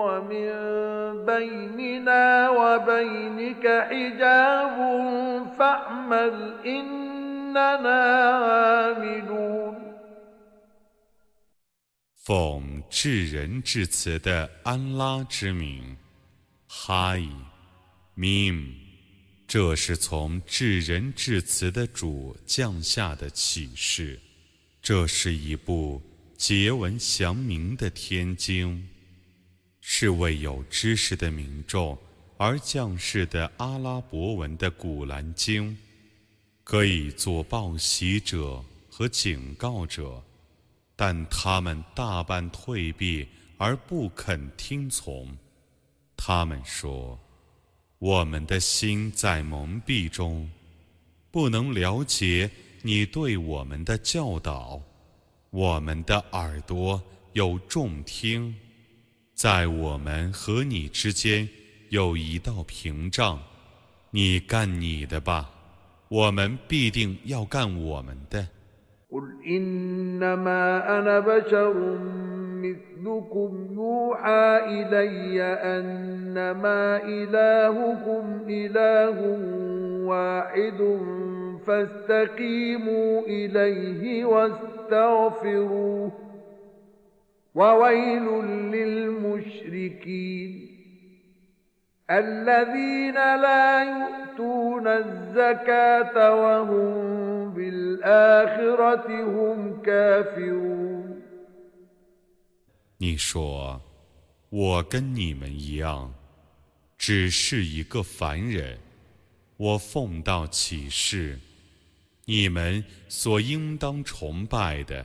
ومن بيننا وبينك حجاب فاعمل إننا عاملون 奉至仁至慈的安拉之名，哈伊，明，这是从至仁至慈的主降下的启示，这是一部结文详明的天经， 是为有知识的民众而降世的阿拉伯文的古兰经，可以做报喜者和警告者。但他们大半退避而不肯听从。他们说：“我们的心在蒙蔽中，不能了解你对我们的教导。我们的耳朵有重听，在我们和你之间有一道屏障。你干你的吧，我们必定要干我们的。” وويل للمشركين الذين لا يؤتون الزكاة وهم 你说，我跟你们一样，只是一个凡人。我奉到启示，你们所应当崇拜的，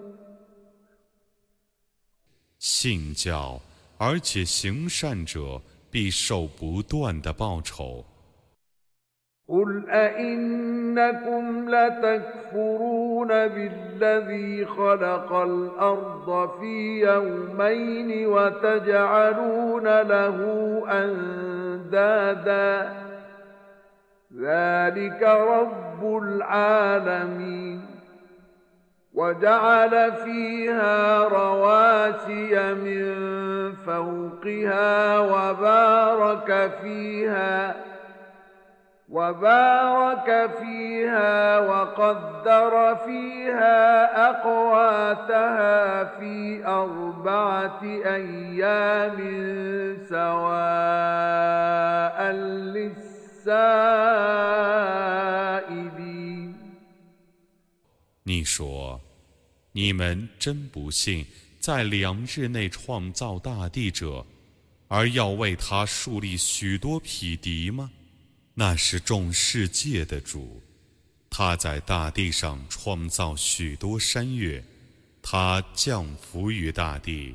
信教而且行善者，必受不断的报酬。قل أئنكم لتكفرون بالذي خلق الأرض في يومين وتجعلون له أندادا ذلك رب العالمين وجعل فيها رواسي من فوقها وبارك فيها وبارك فيها وقدر فيها أقواتها في أربعة أيام سواء للسائلين. 你们真不信，在两日内创造大地者，而要为他树立许多匹敌吗？那是众世界的主，他在大地上创造许多山岳，他降福于大地，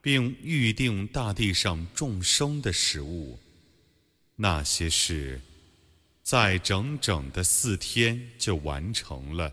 并预定大地上众生的食物。那些事，在整整的四天就完成了。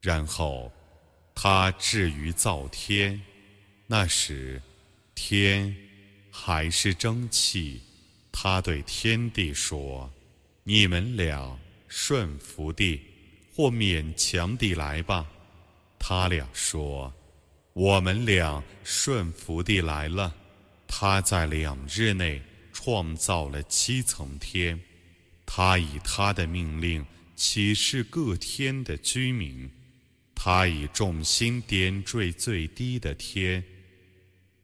然后，他至于造天，那时天还是蒸汽。他对天地说：“你们俩顺服地或勉强地来吧。”他俩说：“我们俩顺服地来了。”他在两日内创造了七层天，他以他的命令启示各天的居民。他以重心点缀最低的天，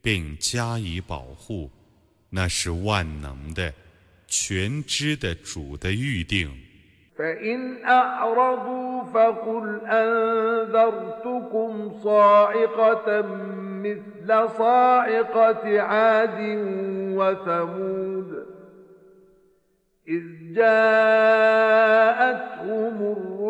并加以保护，那是万能的、全知的主的预定。إذ جاءتهم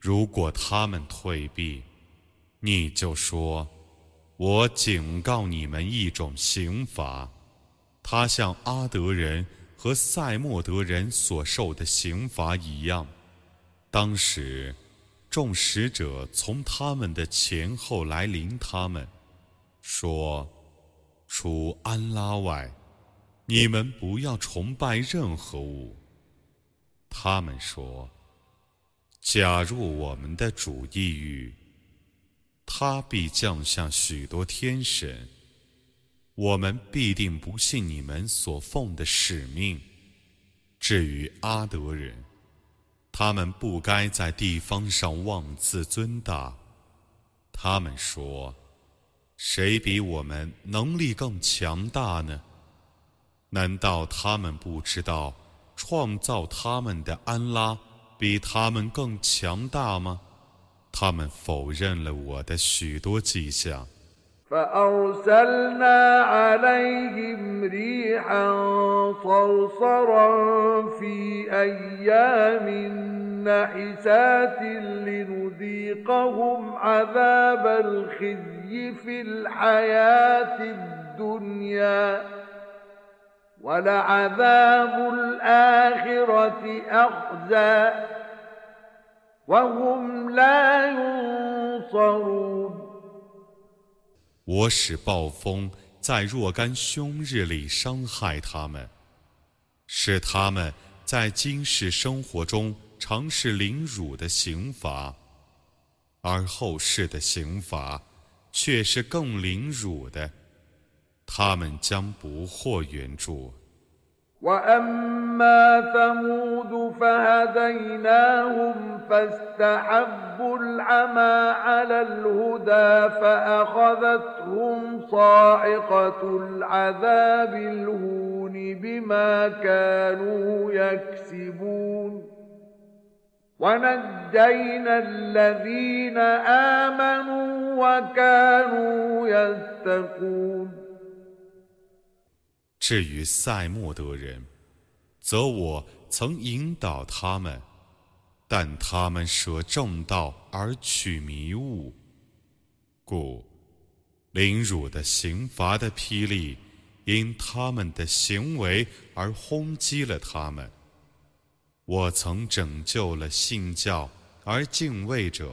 如果他们退避，你就说：“我警告你们一种刑罚，他像阿德人和塞莫德人所受的刑罚一样。”当时，众使者从他们的前后来临，他们说：“除安拉外。”你们不要崇拜任何物。他们说：“假如我们的主意欲，他必降下许多天神，我们必定不信你们所奉的使命。至于阿德人，他们不该在地方上妄自尊大。他们说：谁比我们能力更强大呢？”难道他们不知道创造他们的安拉比他们更强大吗？他们否认了我的许多迹象。ولعذاب الآخرة أخزى وهم لا ينصرون 我使暴风在若干凶日里伤害他们，使他们在今世生活中尝试凌辱的刑罚，而后世的刑罚却是更凌辱的。 他们将不获援助。وأما ثمود فهديناهم فاستحبوا العمى على الهدى فأخذتهم صاعقة العذاب الهون بما كانوا يكسبون ونجينا الذين آمنوا وكانوا يتقون 至于塞莫德人，则我曾引导他们，但他们舍正道而取迷雾，故凌辱的刑罚的霹雳因他们的行为而轰击了他们。我曾拯救了信教而敬畏者。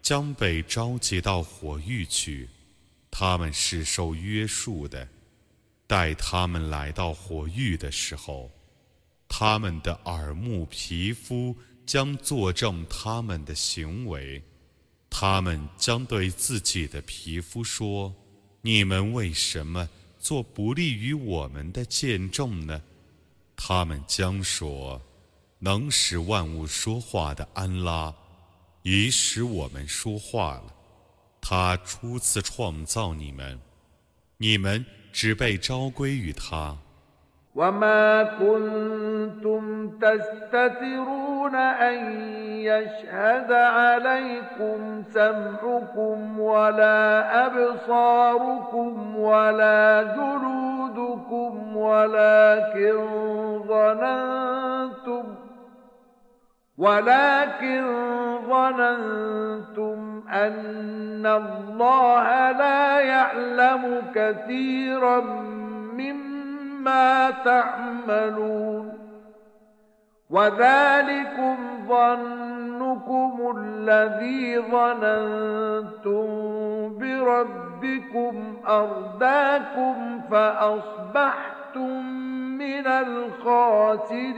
将被召集到火狱去，他们是受约束的。待他们来到火狱的时候，他们的耳目皮肤将作证他们的行为。他们将对自己的皮肤说：“你们为什么做不利于我们的见证呢？”他们将说。能使万物说话的安拉，已使我们说话了。他初次创造你们，你们只被召归于他。ولكن ظننتم أن الله لا يعلم كثيرا مما تعملون وذلكم ظنكم الذي ظننتم بربكم أرداكم فأصبحتم من الخاسرين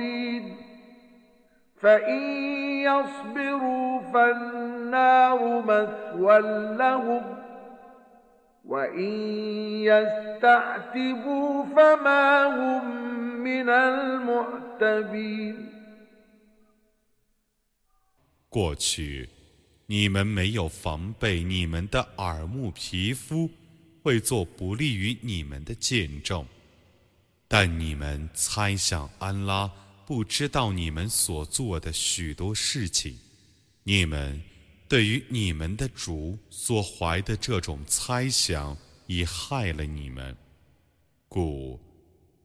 فإن يصبروا فالنار مثوى لهم وإن يستعتبوا فما هم من المعتبين 过去，你们没有防备你们的耳目皮肤会做不利于你们的见证，但你们猜想安拉。 不知道你们所做的许多事情，你们对于你们的主所怀的这种猜想，已害了你们，故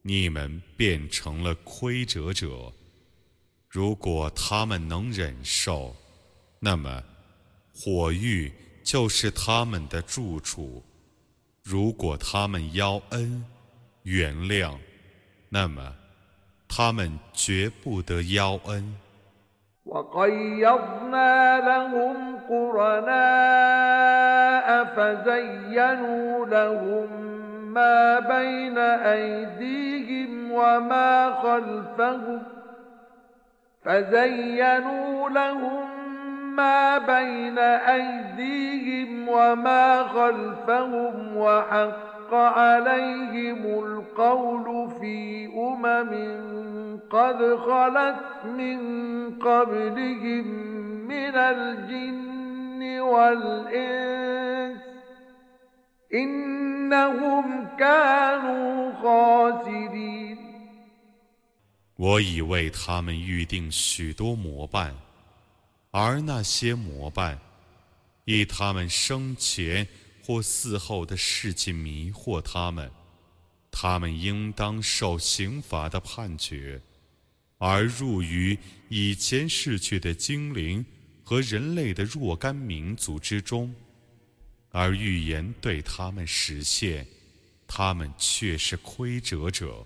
你们变成了亏折者。如果他们能忍受，那么火狱就是他们的住处；如果他们邀恩原谅，那么。他们绝不得邀恩。وقيضنا لهم قرناء فزينوا لهم ما بين أيديهم وما خلفهم فزينوا لهم ما بين أيديهم وما خلفهم وحق حق عليهم القول في أمم قد خلت من قبلهم من الجن والإنس إنهم كانوا خاسرين 我已为他们预定许多模办，而那些模办，以他们生前 或死后的事迹迷惑他们，他们应当受刑罚的判决；而入于以前逝去的精灵和人类的若干民族之中，而预言对他们实现，他们却是亏折者。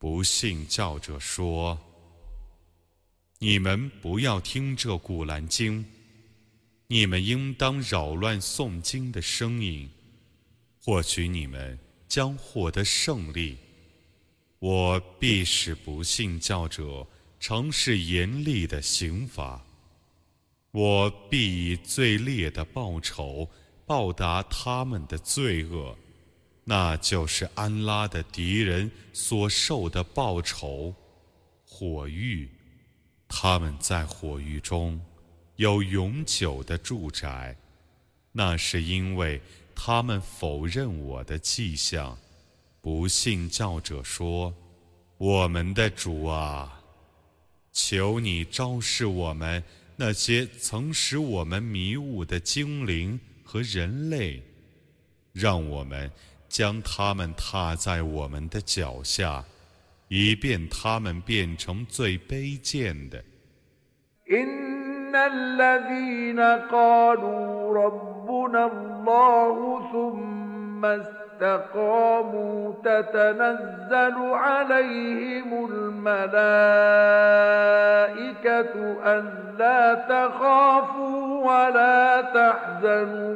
不信教者说：“你们不要听这古兰经，你们应当扰乱诵经的声音，或许你们将获得胜利。我必使不信教者尝试严厉的刑罚，我必以最烈的报酬报答他们的罪恶。”那就是安拉的敌人所受的报酬，火狱。他们在火狱中有永久的住宅，那是因为他们否认我的迹象。不信教者说：“我们的主啊，求你昭示我们那些曾使我们迷雾的精灵和人类，让我们。”将他们踏在我们的脚下，以便他们变成最卑贱的。 إن الذين قالوا ربنا الله ثم استقاموا تتنزل عليهم الملائكة ألا تخافوا ولا تحزنوا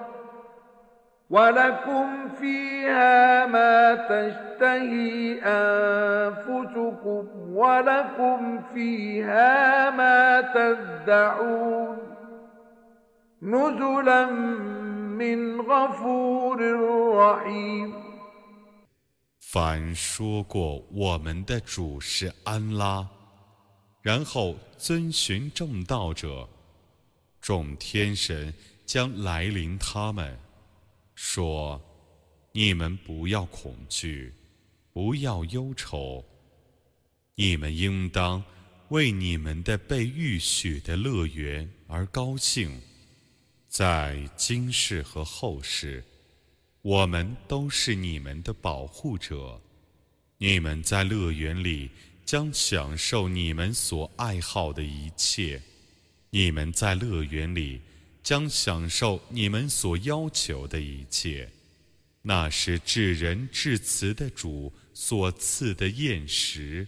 ولكم فيها ما تشتهي أنفسكم ولكم فيها ما تدعون نزلا من غفور رحيم 凡说过我们的主是安拉，然后遵循正道者，众天神将来临他们。 说：“你们不要恐惧，不要忧愁，你们应当为你们的被预许的乐园而高兴。在今世和后世，我们都是你们的保护者。你们在乐园里将享受你们所爱好的一切。你们在乐园里。”将享受你们所要求的一切，那是至仁至慈的主所赐的宴食。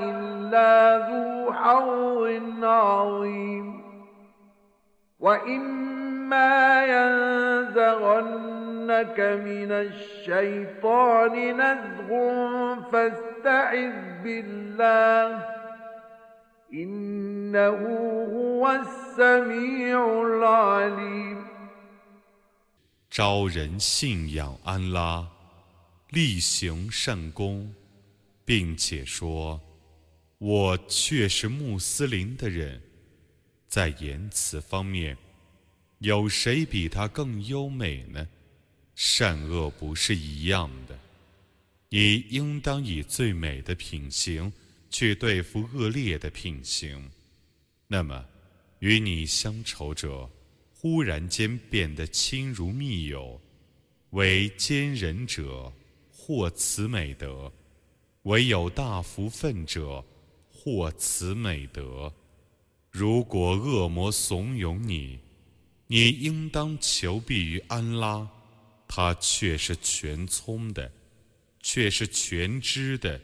إلا ذو حظ عظيم وإما ينزغنك من الشيطان نزغ فاستعذ بالله إنه هو السميع العليم 招人信仰安拉，力行善功， 并且说：“我却是穆斯林的人。”在言辞方面，有谁比他更优美呢？善恶不是一样的，你应当以最美的品行去对付恶劣的品行。那么，与你相仇者忽然间变得亲如密友，为奸人者获此美德，唯有大福分者获此美德。如果恶魔怂恿你，你应当求避于安拉，他却是全聪的，却是全知的。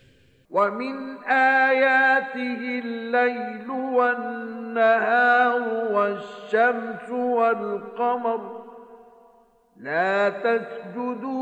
لا تسجدوا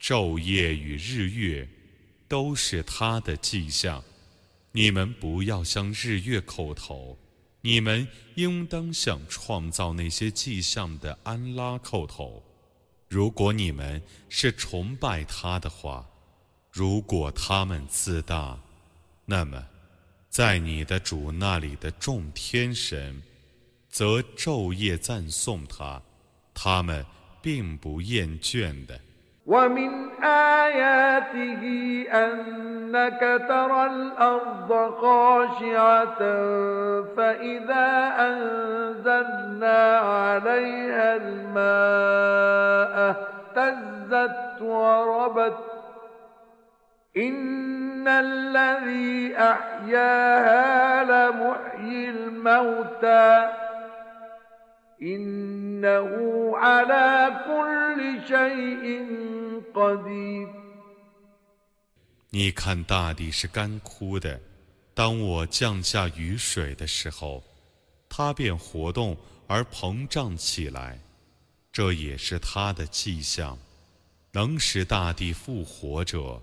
昼夜与日月都是他的迹象，你们不要向日月叩头，你们应当向创造那些迹象的安拉叩头。如果你们是崇拜他的话，如果他们自大，那么在你的主那里的众天神。则昼夜赞颂他，他们并不厌倦的。ومن آياته أنك ترى الأرض خاشعة فإذا أنزلنا عليها الماء اهتزت وربت إن الذي أحياها لمحيي الموتى 你看，大地是干枯的。当我降下雨水的时候，它便活动而膨胀起来。这也是它的迹象。能使大地复活者，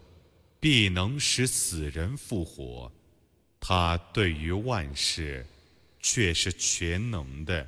必能使死人复活。他对于万事却是全能的。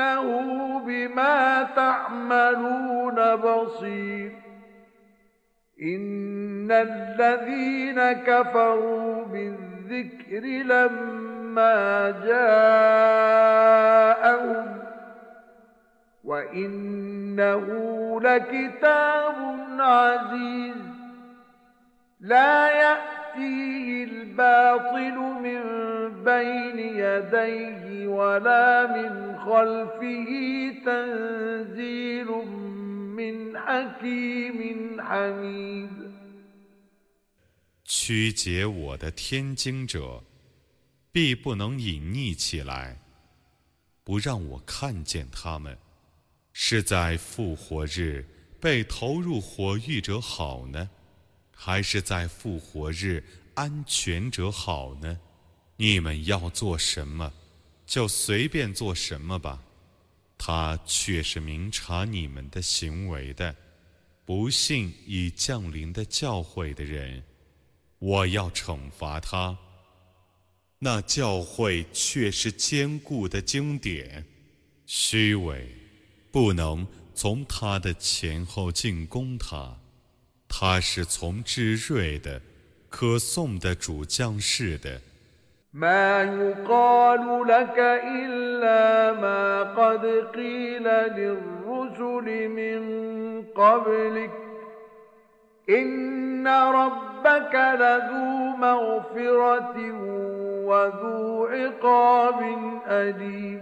إنه بما تعملون بصير. إن الذين كفروا بالذكر لما جاءهم وإنه لكتاب عزيز. لا يأتيه الباطل من بين يديه ولا من 曲解我的天经者，必不能隐匿起来。 不让我看见他们？是在复活日被投入火狱者好呢， 还是在复活日安全者好呢？你们要做什么，就随便做什么吧。他却是明察你们的行为的。不信已降临的教诲的人，我要惩罚他。那教诲却是坚固的经典，虚伪，不能从他的前后进攻他。他是从智睿的、可颂的主将士的。ما يقال لك إلا ما قد قيل للرسل من قبلك إن ربك لذو مغفرة وذو عقاب أليم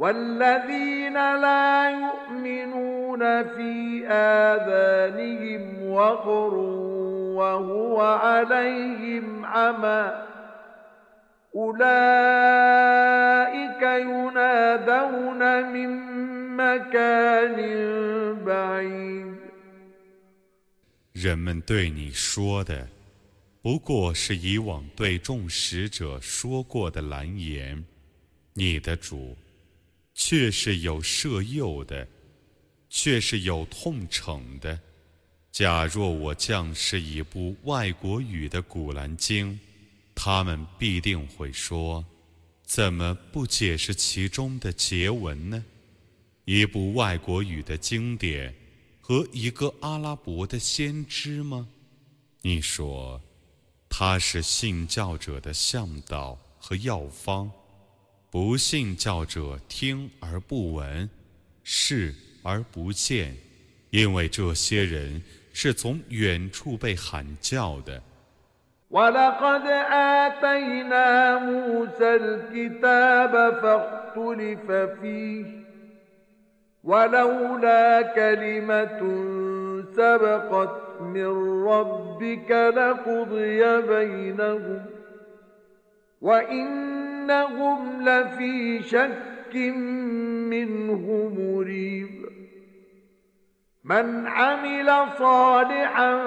والذين لا يؤمنون في آذانهم وقر وهو عليهم عمى 人们对你说的，不过是以往对众使者说过的蓝言。你的主， 却是有摄诱的，却是有痛惩的。假若我降是一部外国语的古兰经。他们必定会说：“怎么不解释其中的结文呢？”一部外国语的经典和一个阿拉伯的先知吗？你说，他是信教者的向导和药方，不信教者听而不闻，视而不见，因为这些人是从远处被喊叫的。ولقد آتينا موسى الكتاب فاختلف فيه ولولا كلمة سبقت من ربك لقضي بينهم وإنهم لفي شك منه مريب من عمل صالحا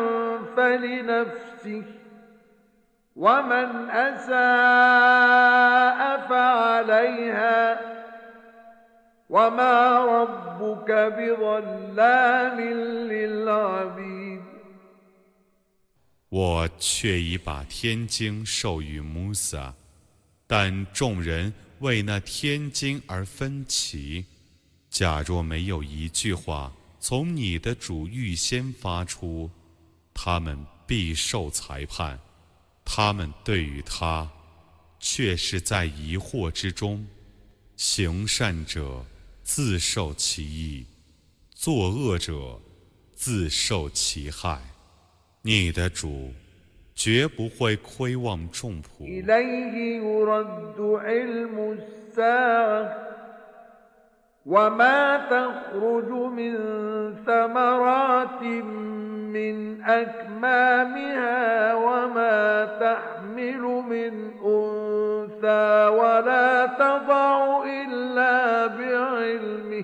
فلنفسه 我却已把天经授予穆萨， 但众人为那天经而分歧。假若没有一句话从你的主预先发出，他们必受裁判。他们对于他，却是在疑惑之中。行善者自受其益，作恶者自受其害。你的主绝不会亏望众仆。وما تخرج من ثمرات من أكمامها وما تحمل من أنثى ولا تضع إلا بعلمه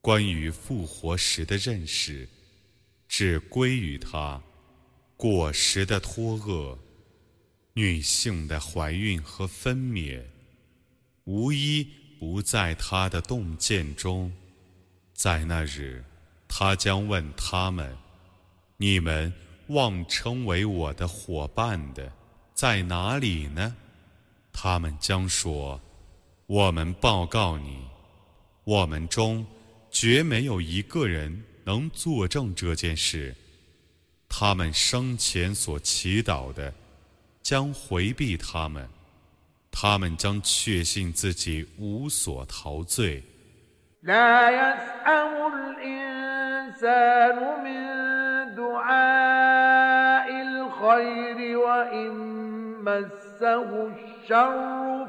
关于复活时的认识，只归于他果实的脱厄、女性的怀孕和分娩。无一不在他的洞见中。在那日，他将问他们：“你们妄称为我的伙伴的，在哪里呢？”他们将说：“我们报告你，我们中绝没有一个人能作证这件事。他们生前所祈祷的，将回避他们；他们将确信自己无所陶醉。”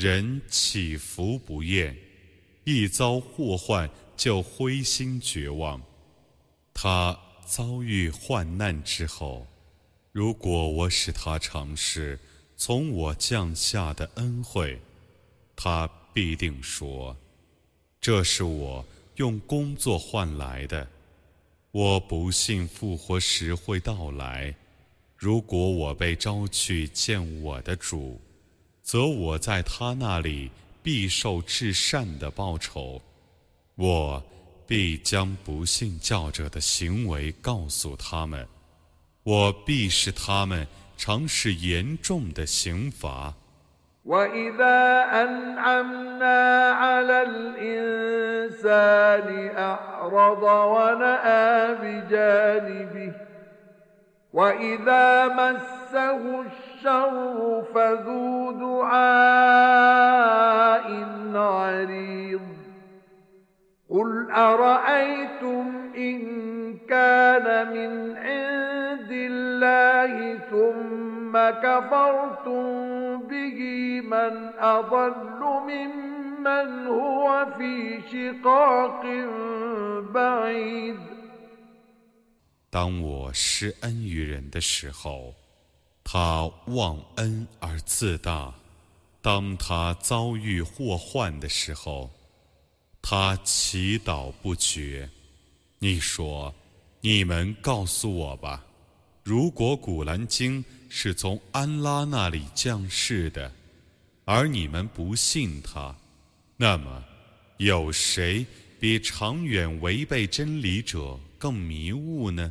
人起伏不厌，一遭祸患就灰心绝望。他遭遇患难之后，如果我使他尝试从我降下的恩惠，他必定说：“这是我用工作换来的。”我不信复活时会到来。如果我被招去见我的主。则我在他那里必受至善的报酬，我必将不信教者的行为告诉他们，我必使他们尝试严重的刑罚。الشر فذو دعاء عريض قل أرأيتم إن كان من عند الله ثم كفرتم به من أضل ممن هو في شقاق بعيد 当我施恩于人的时候， 他忘恩而自大，当他遭遇祸患的时候，他祈祷不绝。你说：“你们告诉我吧，如果古兰经是从安拉那里降世的，而你们不信他，那么有谁比长远违背真理者更迷雾呢？”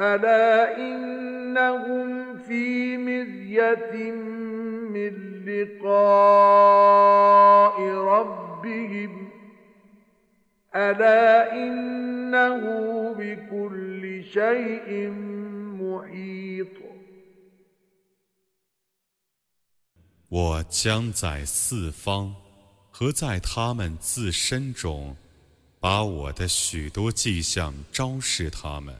ألا إنهم في مذية من لقاء ربهم ألا إنه بكل شيء محيط 我将在四方和在他们自身中，把我的许多迹象昭示他们。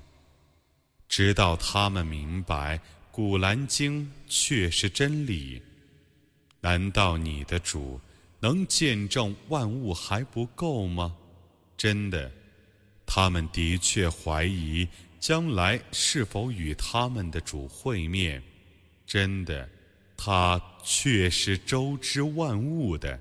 直到他们明白《古兰经》却是真理，难道你的主能见证万物还不够吗？真的，他们的确怀疑将来是否与他们的主会面。真的，他却是周知万物的。